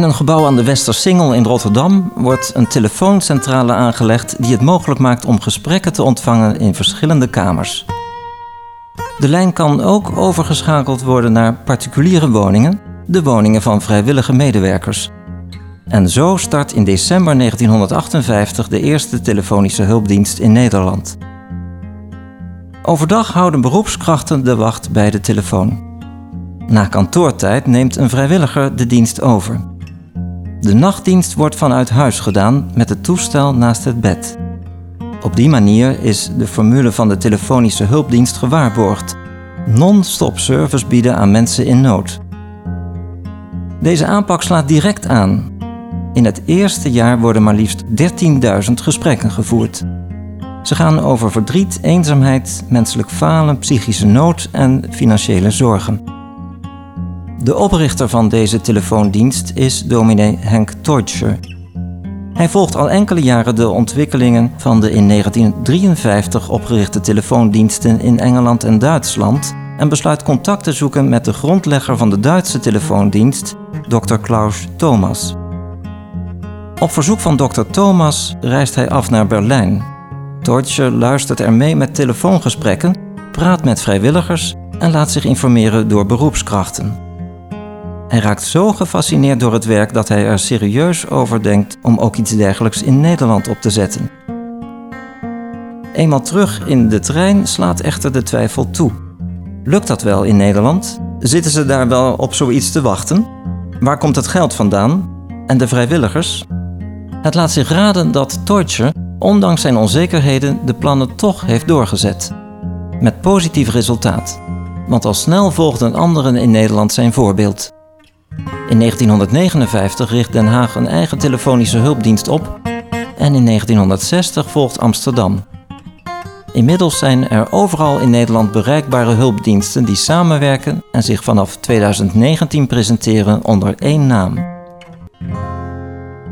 In een gebouw aan de Westersingel in Rotterdam wordt een telefooncentrale aangelegd die het mogelijk maakt om gesprekken te ontvangen in verschillende kamers. De lijn kan ook overgeschakeld worden naar particuliere woningen, de woningen van vrijwillige medewerkers. En zo start in december 1958 de eerste telefonische hulpdienst in Nederland. Overdag houden beroepskrachten de wacht bij de telefoon. Na kantoortijd neemt een vrijwilliger de dienst over. De nachtdienst wordt vanuit huis gedaan met het toestel naast het bed. Op die manier is de formule van de telefonische hulpdienst gewaarborgd: non-stop service bieden aan mensen in nood. Deze aanpak slaat direct aan. In het eerste jaar worden maar liefst 13.000 gesprekken gevoerd. Ze gaan over verdriet, eenzaamheid, menselijk falen, psychische nood en financiële zorgen. De oprichter van deze telefoondienst is dominee Henk Teutscher. Hij volgt al enkele jaren de ontwikkelingen van de in 1953 opgerichte telefoondiensten in Engeland en Duitsland en besluit contact te zoeken met de grondlegger van de Duitse telefoondienst, Dr. Klaus Thomas. Op verzoek van Dr. Thomas reist hij af naar Berlijn. Teutscher luistert er mee met telefoongesprekken, praat met vrijwilligers en laat zich informeren door beroepskrachten. Hij raakt zo gefascineerd door het werk dat hij er serieus over denkt om ook iets dergelijks in Nederland op te zetten. Eenmaal terug in de trein slaat echter de twijfel toe. Lukt dat wel in Nederland? Zitten ze daar wel op zoiets te wachten? Waar komt het geld vandaan? En de vrijwilligers? Het laat zich raden dat Torture, ondanks zijn onzekerheden, de plannen toch heeft doorgezet. Met positief resultaat. Want al snel volgden anderen in Nederland zijn voorbeeld. In 1959 richt Den Haag een eigen telefonische hulpdienst op en in 1960 volgt Amsterdam. Inmiddels zijn er overal in Nederland bereikbare hulpdiensten die samenwerken en zich vanaf 2019 presenteren onder één naam.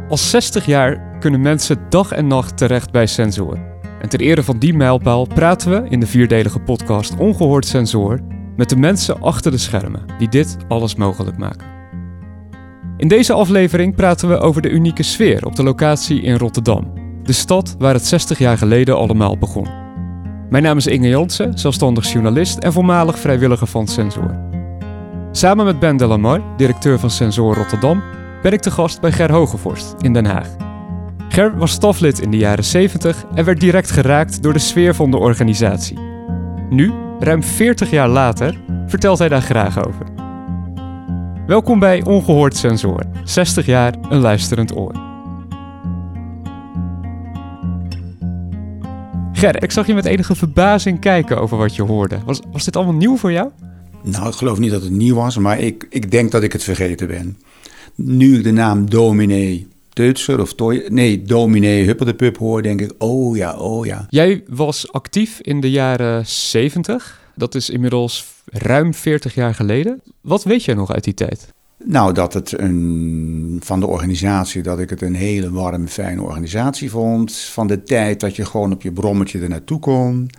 Al 60 jaar kunnen mensen dag en nacht terecht bij Sensor. En ter ere van die mijlpaal praten we in de vierdelige podcast Ongehoord Sensor met de mensen achter de schermen die dit alles mogelijk maken. In deze aflevering praten we over de unieke sfeer op de locatie in Rotterdam, de stad waar het 60 jaar geleden allemaal begon. Mijn naam is Inge Jansen, zelfstandig journalist en voormalig vrijwilliger van Sensor. Samen met Ben Delamar, directeur van Sensor Rotterdam, ben ik te gast bij Ger Hogevorst in Den Haag. Ger was staflid in de jaren 70 en werd direct geraakt door de sfeer van de organisatie. Nu, ruim 40 jaar later, vertelt hij daar graag over. Welkom bij Ongehoord Sensor. 60 jaar een luisterend oor. Ger, ik zag je met enige verbazing kijken over wat je hoorde. Was, was dit allemaal nieuw voor jou? Nou, ik geloof niet dat het nieuw was, maar ik, ik denk dat ik het vergeten ben. Nu ik de naam dominee Teutser of Toy, nee, dominee Huppeldepup hoor, denk ik, oh ja, oh ja. Jij was actief in de jaren 70. Dat is inmiddels ruim 40 jaar geleden. Wat weet jij nog uit die tijd? Nou, dat het een, van de organisatie, dat ik het een hele warme, fijne organisatie vond. Van de tijd dat je gewoon op je brommetje er naartoe kon.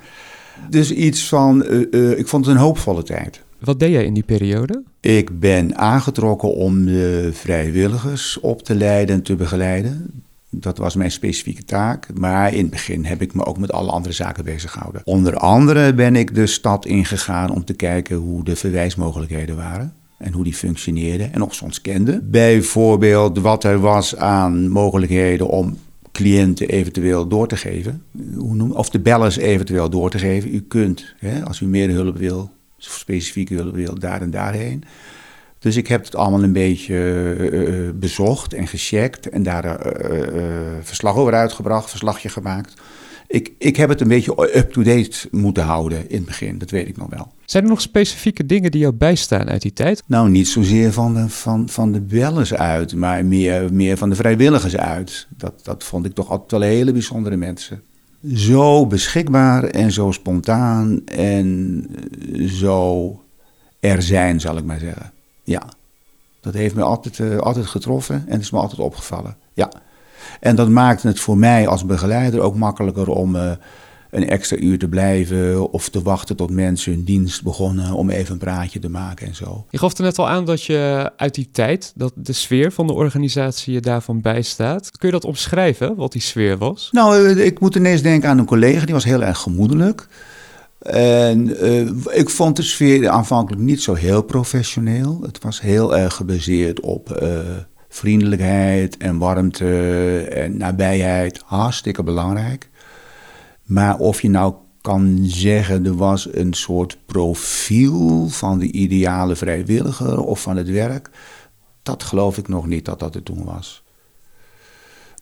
Dus iets van, uh, uh, ik vond het een hoopvolle tijd. Wat deed jij in die periode? Ik ben aangetrokken om de vrijwilligers op te leiden en te begeleiden. Dat was mijn specifieke taak. Maar in het begin heb ik me ook met alle andere zaken bezig gehouden. Onder andere ben ik de stad ingegaan om te kijken hoe de verwijsmogelijkheden waren. En hoe die functioneerden en of ze ons kenden. Bijvoorbeeld wat er was aan mogelijkheden om cliënten eventueel door te geven. Hoe noem, of de bellers eventueel door te geven. U kunt, hè, als u meer hulp wil, specifieke hulp wil, daar en daarheen. Dus ik heb het allemaal een beetje uh, bezocht en gecheckt en daar uh, verslag over uitgebracht, verslagje gemaakt. Ik, ik heb het een beetje up-to-date moeten houden in het begin, dat weet ik nog wel. Zijn er nog specifieke dingen die jou bijstaan uit die tijd? Nou, niet zozeer van de, van, van de bellers uit, maar meer, meer van de vrijwilligers uit. Dat, dat vond ik toch altijd wel hele bijzondere mensen. Zo beschikbaar en zo spontaan en zo er zijn, zal ik maar zeggen. Ja, dat heeft me altijd, uh, altijd getroffen en is me altijd opgevallen. Ja. En dat maakt het voor mij als begeleider ook makkelijker om uh, een extra uur te blijven of te wachten tot mensen hun dienst begonnen om even een praatje te maken en zo. Je gaf er net al aan dat je uit die tijd, dat de sfeer van de organisatie je daarvan bijstaat. Kun je dat omschrijven, wat die sfeer was? Nou, eh, ik moet ineens denken aan een collega, die was heel erg gemoedelijk. En uh, ik vond de sfeer aanvankelijk niet zo heel professioneel. Het was heel erg gebaseerd op uh, vriendelijkheid en warmte en nabijheid. Hartstikke belangrijk. Maar of je nou kan zeggen, er was een soort profiel van de ideale vrijwilliger of van het werk, dat geloof ik nog niet dat dat er toen was.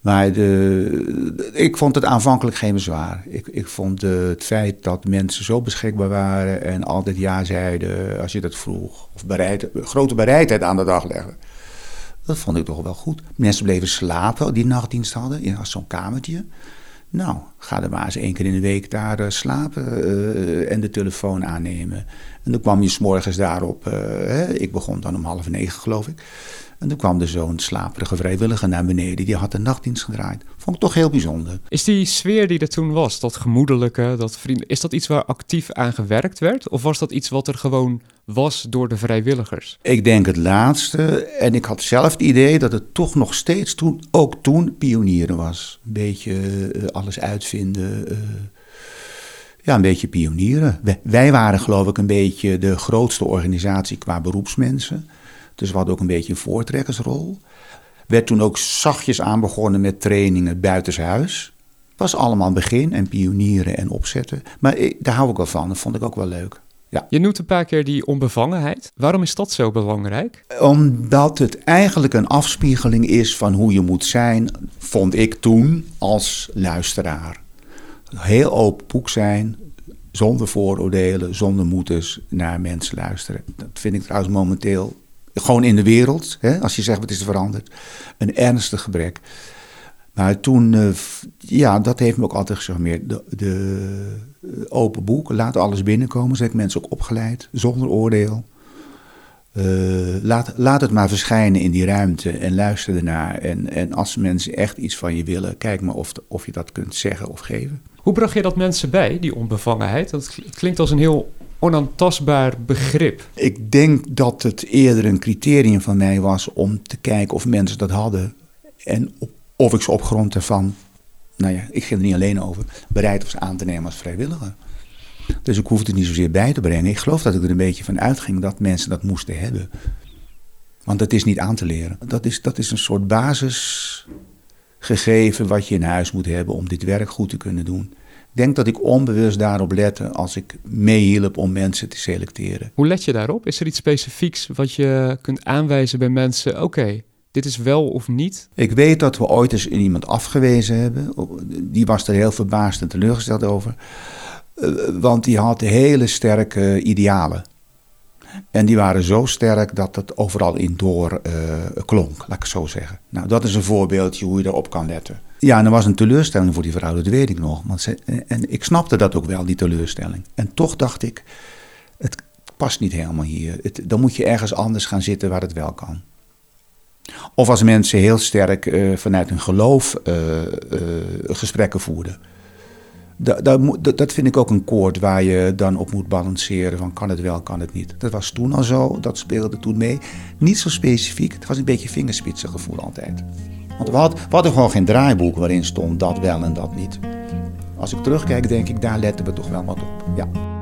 Maar de, ik vond het aanvankelijk geen bezwaar. Ik, ik vond het feit dat mensen zo beschikbaar waren en altijd ja zeiden als je dat vroeg. Of bereid, grote bereidheid aan de dag legden. Dat vond ik toch wel goed. Mensen bleven slapen die nachtdienst hadden in zo'n kamertje. Nou, ga er maar eens één keer in de week daar uh, slapen uh, en de telefoon aannemen. En dan kwam je s'morgens daarop, hè, ik begon dan om half negen geloof ik. En toen kwam er zo'n slaperige vrijwilliger naar beneden. Die had de nachtdienst gedraaid. Vond ik toch heel bijzonder. Is die sfeer die er toen was, dat gemoedelijke, dat vrienden, is dat iets waar actief aan gewerkt werd? Of was dat iets wat er gewoon was door de vrijwilligers? Ik denk het laatste. En ik had zelf het idee dat het toch nog steeds toen, ook toen pionieren was. Een beetje uh, alles uitvinden. Uh, ja, een beetje pionieren. Wij, wij waren geloof ik een beetje de grootste organisatie qua beroepsmensen. Dus we hadden ook een beetje een voortrekkersrol. Werd toen ook zachtjes aan begonnen met trainingen buitenshuis. Was allemaal begin en pionieren en opzetten. Maar ik, daar hou ik wel van, dat vond ik ook wel leuk. Ja. Je noemt een paar keer die onbevangenheid. Waarom is dat zo belangrijk? Omdat het eigenlijk een afspiegeling is van hoe je moet zijn, vond ik toen als luisteraar. Heel open boek zijn, zonder vooroordelen, zonder moeders naar mensen luisteren. Dat vind ik trouwens momenteel gewoon in de wereld, hè, als je zegt wat is er veranderd, een ernstig gebrek. Maar toen, uh, ja, dat heeft me ook altijd gecharmeerd. De, de open boek, laat alles binnenkomen, ik mensen ook opgeleid, zonder oordeel. Uh, laat, laat het maar verschijnen in die ruimte en luister ernaar. En, en als mensen echt iets van je willen, kijk maar of, of je dat kunt zeggen of geven. Hoe bracht je dat mensen bij, die onbevangenheid? Dat klinkt als een heel onaantastbaar begrip. Ik denk dat het eerder een criterium van mij was om te kijken of mensen dat hadden. En of ik ze op grond daarvan, nou ja, ik ging er niet alleen over, bereid was aan te nemen als vrijwilliger. Dus ik hoefde het niet zozeer bij te brengen. Ik geloof dat ik er een beetje van uitging dat mensen dat moesten hebben. Want dat is niet aan te leren. Dat is, dat is een soort basisgegeven wat je in huis moet hebben om dit werk goed te kunnen doen. Ik denk dat ik onbewust daarop lette als ik meehielp om mensen te selecteren. Hoe let je daarop? Is er iets specifieks wat je kunt aanwijzen bij mensen? Oké, dit is wel of niet? Ik weet dat we ooit eens iemand afgewezen hebben. Die was er heel verbaasd en teleurgesteld over. Eh, want die had hele sterke idealen. En die waren zo sterk dat het overal in door uh, klonk, laat ik het zo zeggen. Nou, dat is een voorbeeldje hoe je daarop kan letten. Ja, en er was een teleurstelling voor die vrouw, dat weet ik nog. En ik snapte dat ook wel, die teleurstelling. En toch dacht ik, het past niet helemaal hier. Het, dan moet je ergens anders gaan zitten waar het wel kan. Of als mensen heel sterk uh, vanuit hun geloof uh, gesprekken voerden. Da, da, dat vind ik ook een koord waar je dan op moet balanceren van kan het wel, kan het niet. Dat was toen al zo, dat speelde toen mee. Niet zo specifiek, het was een beetje vingerspitsengevoel altijd. Want we, had, we hadden gewoon geen draaiboek waarin stond dat wel en dat niet. Als ik terugkijk, denk ik, daar letten we toch wel wat op. Ja.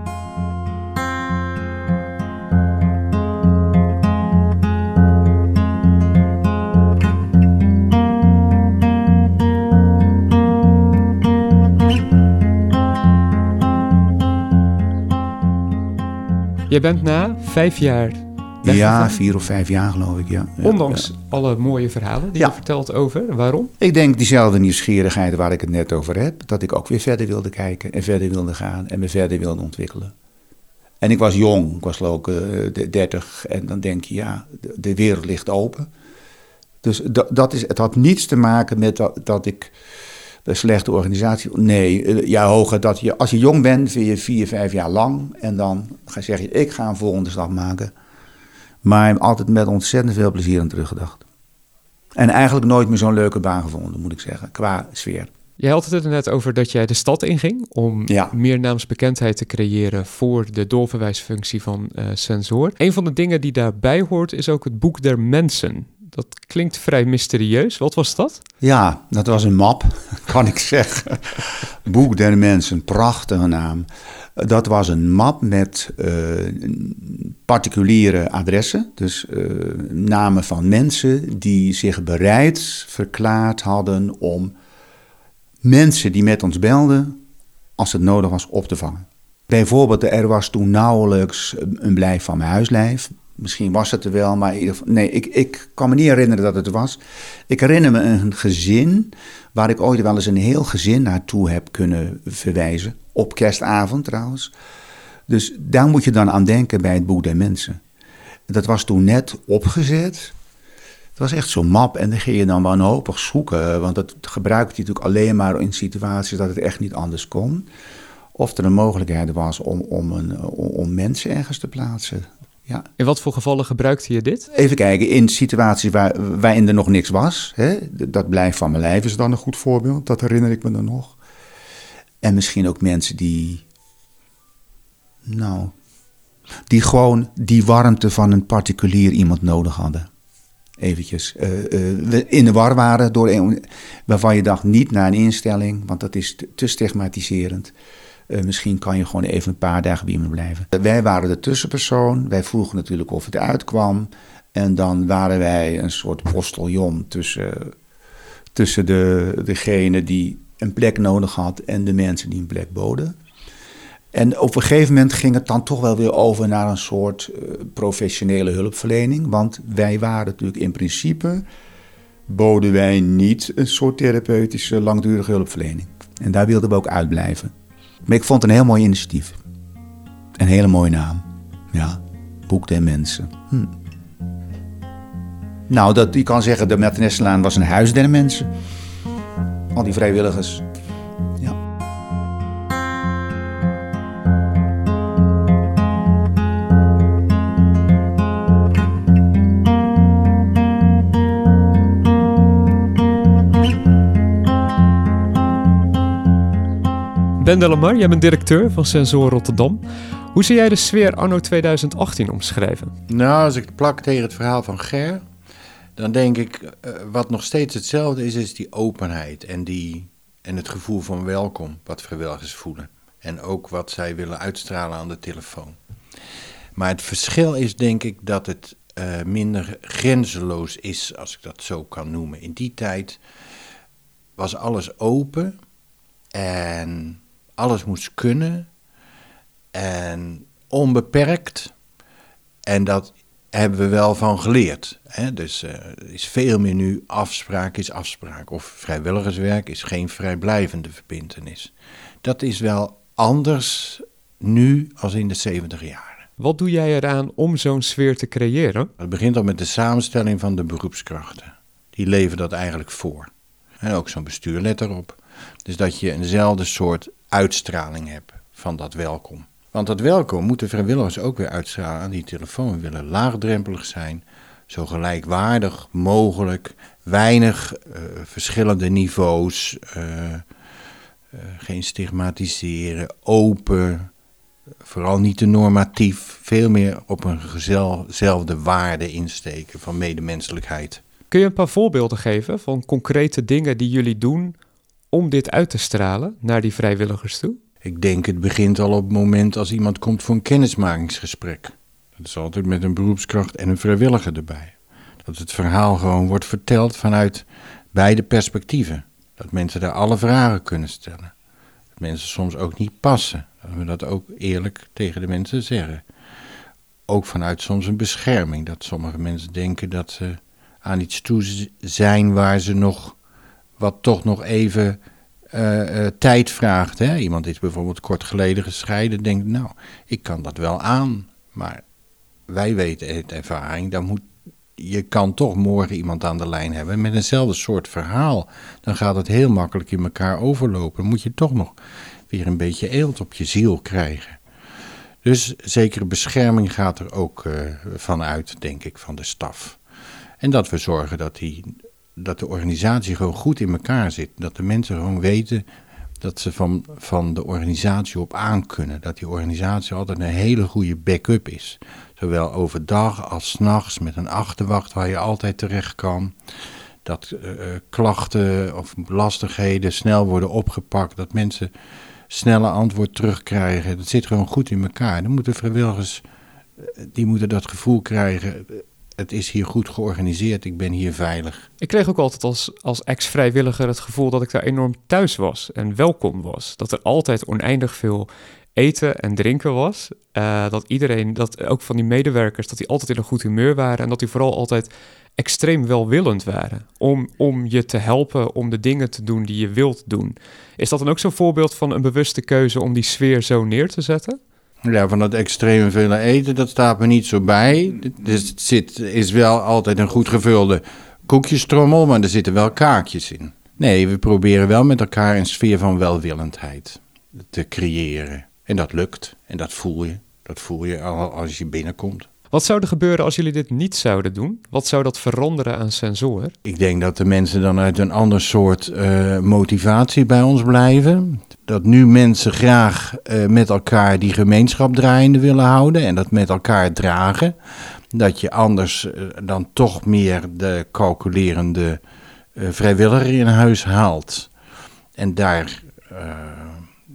Je bent na vijf jaar ja, vier of vijf jaar geloof ik, ja. Ondanks alle mooie verhalen die je vertelt over. Waarom? Ik denk diezelfde nieuwsgierigheid waar ik het net over heb. Dat ik ook weer verder wilde kijken en verder wilde gaan en me verder wilde ontwikkelen. En ik was jong, ik was ik uh, 30 en dan denk je, ja, de, de wereld ligt open. Dus dat, dat is, het had niets te maken met dat, dat ik een slechte organisatie. Nee, ja, hoger dat je, als je jong bent, vind je vier, vijf jaar lang. En dan ga je zeggen, ik ga een volgende stap maken. Maar altijd met ontzettend veel plezier aan teruggedacht. En eigenlijk nooit meer zo'n leuke baan gevonden, moet ik zeggen, qua sfeer. Jij had het er net over dat jij de stad inging om Ja. meer naamsbekendheid te creëren voor de doorverwijsfunctie van eh Sensor. Een van de dingen die daarbij hoort is ook het boek der mensen. Dat klinkt vrij mysterieus. Wat was dat? Ja, dat was een map, kan ik zeggen. Boek der Mensen, prachtige naam. Dat was een map met eh, particuliere adressen. Dus eh, namen van mensen die zich bereid verklaard hadden om mensen die met ons belden, als het nodig was, op te vangen. Bijvoorbeeld, er was toen nauwelijks een blijf van mijn huislijf. Misschien was het er wel, maar in ieder geval, nee, ik, ik kan me niet herinneren dat het was. Ik herinner me een gezin waar ik ooit wel eens een heel gezin naartoe heb kunnen verwijzen. Op kerstavond trouwens. Dus daar moet je dan aan denken bij het Boek der Mensen. Dat was toen net opgezet. Het was echt zo'n map en dan ging je dan wanhopig zoeken. Want dat gebruikte je natuurlijk alleen maar in situaties dat het echt niet anders kon. Of er een mogelijkheid was om, om, een, om mensen ergens te plaatsen. Ja. In wat voor gevallen gebruikte je dit? Even kijken, in situaties waar, waarin er nog niks was. Hè, dat blijft van mijn lijf is dan een goed voorbeeld. Dat herinner ik me dan nog. En misschien ook mensen die. Nou. Die gewoon die warmte van een particulier iemand nodig hadden. Eventjes. eh, eh, in de war waren door een, waarvan je dacht niet naar een instelling, want dat is te stigmatiserend. Eh, misschien kan je gewoon even een paar dagen bij iemand blijven. Wij waren de tussenpersoon. Wij vroegen natuurlijk of het uitkwam. En dan waren wij een soort postiljon tussen, tussen de, degene die een plek nodig had en de mensen die een plek boden. En op een gegeven moment ging het dan toch wel weer over naar een soort eh, professionele hulpverlening. Want wij waren natuurlijk in principe, boden wij niet een soort therapeutische langdurige hulpverlening. En daar wilden we ook uitblijven. Maar ik vond het een heel mooi initiatief. Een hele mooie naam. Ja, Boek der Mensen. Hm. Nou, dat, je kan zeggen, de Martinestelaan was een huis der mensen. Al die vrijwilligers. Ja. Ben Delamar, jij bent directeur van Sensor Rotterdam. Hoe zie jij de sfeer anno 2018 omschrijven? Nou, als ik plak tegen het verhaal van Ger, dan denk ik, eh, wat nog steeds hetzelfde is, is die openheid en, die, en het gevoel van welkom wat vrijwilligers voelen. En ook wat zij willen uitstralen aan de telefoon. Maar het verschil is denk ik dat het eh, minder grenzeloos is, als ik dat zo kan noemen. In die tijd was alles open en alles moest kunnen en onbeperkt. En dat hebben we wel van geleerd. Hè? Dus er is veel meer nu afspraak is afspraak. Of vrijwilligerswerk is geen vrijblijvende verbintenis. Dat is wel anders nu als in de 70 jaren. Wat doe jij eraan om zo'n sfeer te creëren? Het begint al met de samenstelling van de beroepskrachten. Die leven dat eigenlijk voor. En ook zo'n bestuur let erop. Dus dat je eenzelfde soort uitstraling hebt van dat welkom. Want dat welkom moeten vrijwilligers ook weer uitstralen aan die telefoon. We willen laagdrempelig zijn, zo gelijkwaardig mogelijk, weinig uh, verschillende niveaus, uh, uh, geen stigmatiseren, open, vooral niet te normatief, veel meer op een waarde insteken van medemenselijkheid. Kun je een paar voorbeelden geven van concrete dingen die jullie doen om dit uit te stralen naar die vrijwilligers toe? Ik denk het begint al op het moment als iemand komt voor een kennismakingsgesprek. Dat is altijd met een beroepskracht en een vrijwilliger erbij. Dat het verhaal gewoon wordt verteld vanuit beide perspectieven. Dat mensen daar alle vragen kunnen stellen. Dat mensen soms ook niet passen. Dat we dat ook eerlijk tegen de mensen zeggen. Ook vanuit soms een bescherming. Dat sommige mensen denken dat ze aan iets toe zijn waar ze nog wat toch nog even uh, uh, tijd vraagt. Hè? Iemand is bijvoorbeeld kort geleden gescheiden, denkt, nou, ik kan dat wel aan. Maar wij weten uit ervaring, dan moet, je kan toch morgen iemand aan de lijn hebben met eenzelfde soort verhaal. Dan gaat het heel makkelijk in elkaar overlopen. Dan moet je toch nog weer een beetje eelt op je ziel krijgen. Dus zekere bescherming gaat er ook uh, van uit, denk ik, van de staf. En dat we zorgen dat die dat de organisatie gewoon goed in elkaar zit. Dat de mensen gewoon weten dat ze van, van de organisatie op aan kunnen. Dat die organisatie altijd een hele goede backup is. Zowel overdag als s'nachts met een achterwacht waar je altijd terecht kan. Dat uh, klachten of lastigheden snel worden opgepakt. Dat mensen snelle antwoord terugkrijgen. Dat zit gewoon goed in elkaar. Dan moeten vrijwilligers, eh, die moeten dat gevoel krijgen het is hier goed georganiseerd, ik ben hier veilig. Ik kreeg ook altijd als, als ex-vrijwilliger het gevoel dat ik daar enorm thuis was en welkom was. Dat er altijd oneindig veel eten en drinken was. Uh, dat iedereen, dat ook van die medewerkers, dat die altijd in een goed humeur waren en dat die vooral altijd extreem welwillend waren om, om je te helpen om de dingen te doen die je wilt doen. Is dat dan ook zo'n voorbeeld van een bewuste keuze om die sfeer zo neer te zetten? Ja, van dat extreme vele eten, dat staat me niet zo bij. Dus het zit, is wel altijd een goed gevulde koekjestrommel, maar er zitten wel kaartjes in. Nee, we proberen wel met elkaar een sfeer van welwillendheid te creëren. En dat lukt. En dat voel je. Dat voel je als je binnenkomt. Wat zou er gebeuren als jullie dit niet zouden doen? Wat zou dat veranderen aan sensoren? Ik denk dat de mensen dan uit een ander soort uh, motivatie bij ons blijven. Dat nu mensen graag uh, met elkaar die gemeenschap draaiende willen houden en dat met elkaar dragen. Dat je anders uh, dan toch meer de calculerende vrijwilliger in huis haalt. En daar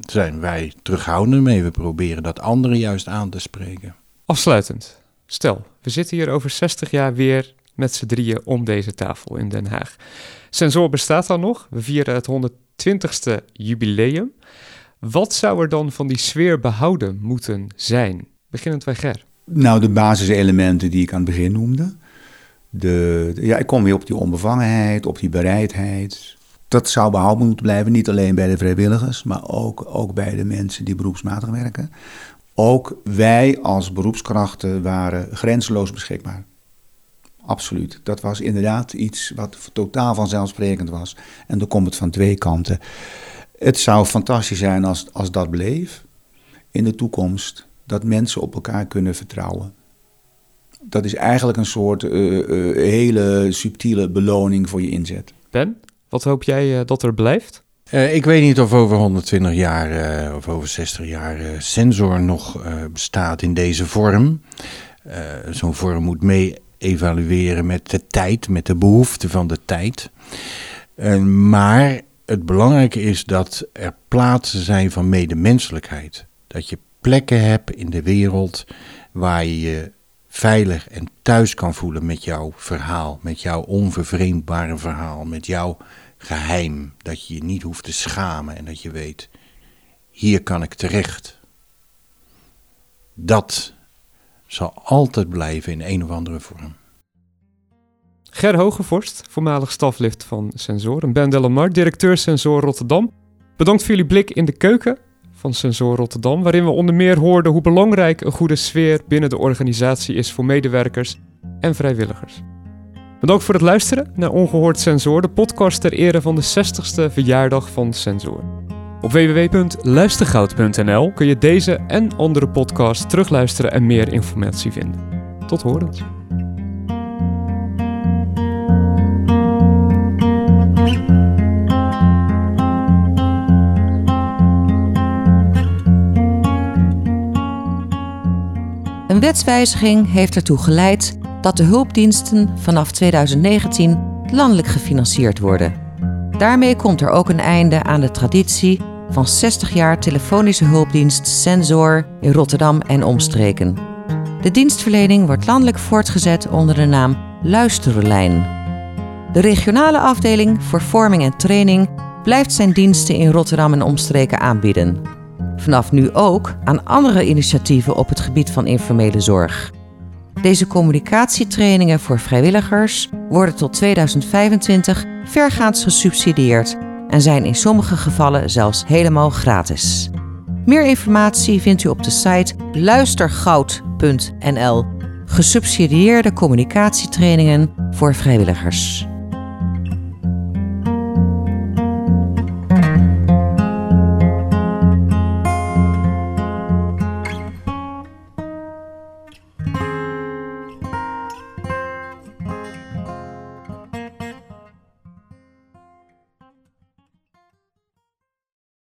zijn wij terughoudend mee. We proberen dat anderen juist aan te spreken. Afsluitend. Stel, we zitten hier over 60 jaar weer met z'n drieën om deze tafel in Den Haag. Sensor bestaat dan nog. We vieren het 120ste jubileum. Wat zou er dan van die sfeer behouden moeten zijn? Beginnend bij Ger. Nou, de basiselementen die ik aan het begin noemde. De, ja, ik kom weer op die onbevangenheid, op die bereidheid. Dat zou behouden moeten blijven, niet alleen bij de vrijwilligers, maar ook, ook bij de mensen die beroepsmatig werken. Ook wij als beroepskrachten waren grenzeloos beschikbaar. Absoluut. Dat was inderdaad iets wat totaal vanzelfsprekend was. En dan komt het van twee kanten. Het zou fantastisch zijn als, als dat bleef in de toekomst. Dat mensen op elkaar kunnen vertrouwen. Dat is eigenlijk een soort uh, uh, hele subtiele beloning voor je inzet. Ben, wat hoop jij uh, dat er blijft? Uh, ik weet niet of over 120 jaar uh, of over 60 jaar uh, sensor nog bestaat in deze vorm. Zo'n vorm moet mee evalueren met de tijd, met de behoefte van de tijd. maar het belangrijke is dat er plaatsen zijn van medemenselijkheid. Dat je plekken hebt in de wereld waar je je veilig en thuis kan voelen met jouw verhaal, met jouw onvervreemdbare verhaal, met jouw geheim. Dat je je niet hoeft te schamen en dat je weet, hier kan ik terecht. Dat zal altijd blijven in een of andere vorm. Ger Hogevorst, voormalig staflift van Sensoren. Ben Delamar, directeur Sensor Rotterdam. Bedankt voor jullie blik in de keuken van Sensor Rotterdam, waarin we onder meer hoorden hoe belangrijk een goede sfeer binnen de organisatie is voor medewerkers en vrijwilligers. Bedankt voor het luisteren naar Ongehoord Sensor, de podcast ter ere van de 60ste verjaardag van Sensor. Op www.luistergoud.nl kun je deze en andere podcasts terugluisteren en meer informatie vinden. Tot horens. Een wetswijziging heeft ertoe geleid dat de hulpdiensten vanaf 2019 landelijk gefinancierd worden. Daarmee komt er ook een einde aan de traditie van 60 jaar telefonische hulpdienst Sensor in Rotterdam en omstreken. De dienstverlening wordt landelijk voortgezet onder de naam Luisterlijn. De regionale afdeling voor vorming en training blijft zijn diensten in Rotterdam en omstreken aanbieden. Vanaf nu ook aan andere initiatieven op het gebied van informele zorg. Deze communicatietrainingen voor vrijwilligers worden tot 2025 vergaans gesubsidieerd en zijn in sommige gevallen zelfs helemaal gratis. Meer informatie vindt u op de site luistergoud.nl. Gesubsidieerde communicatietrainingen voor vrijwilligers.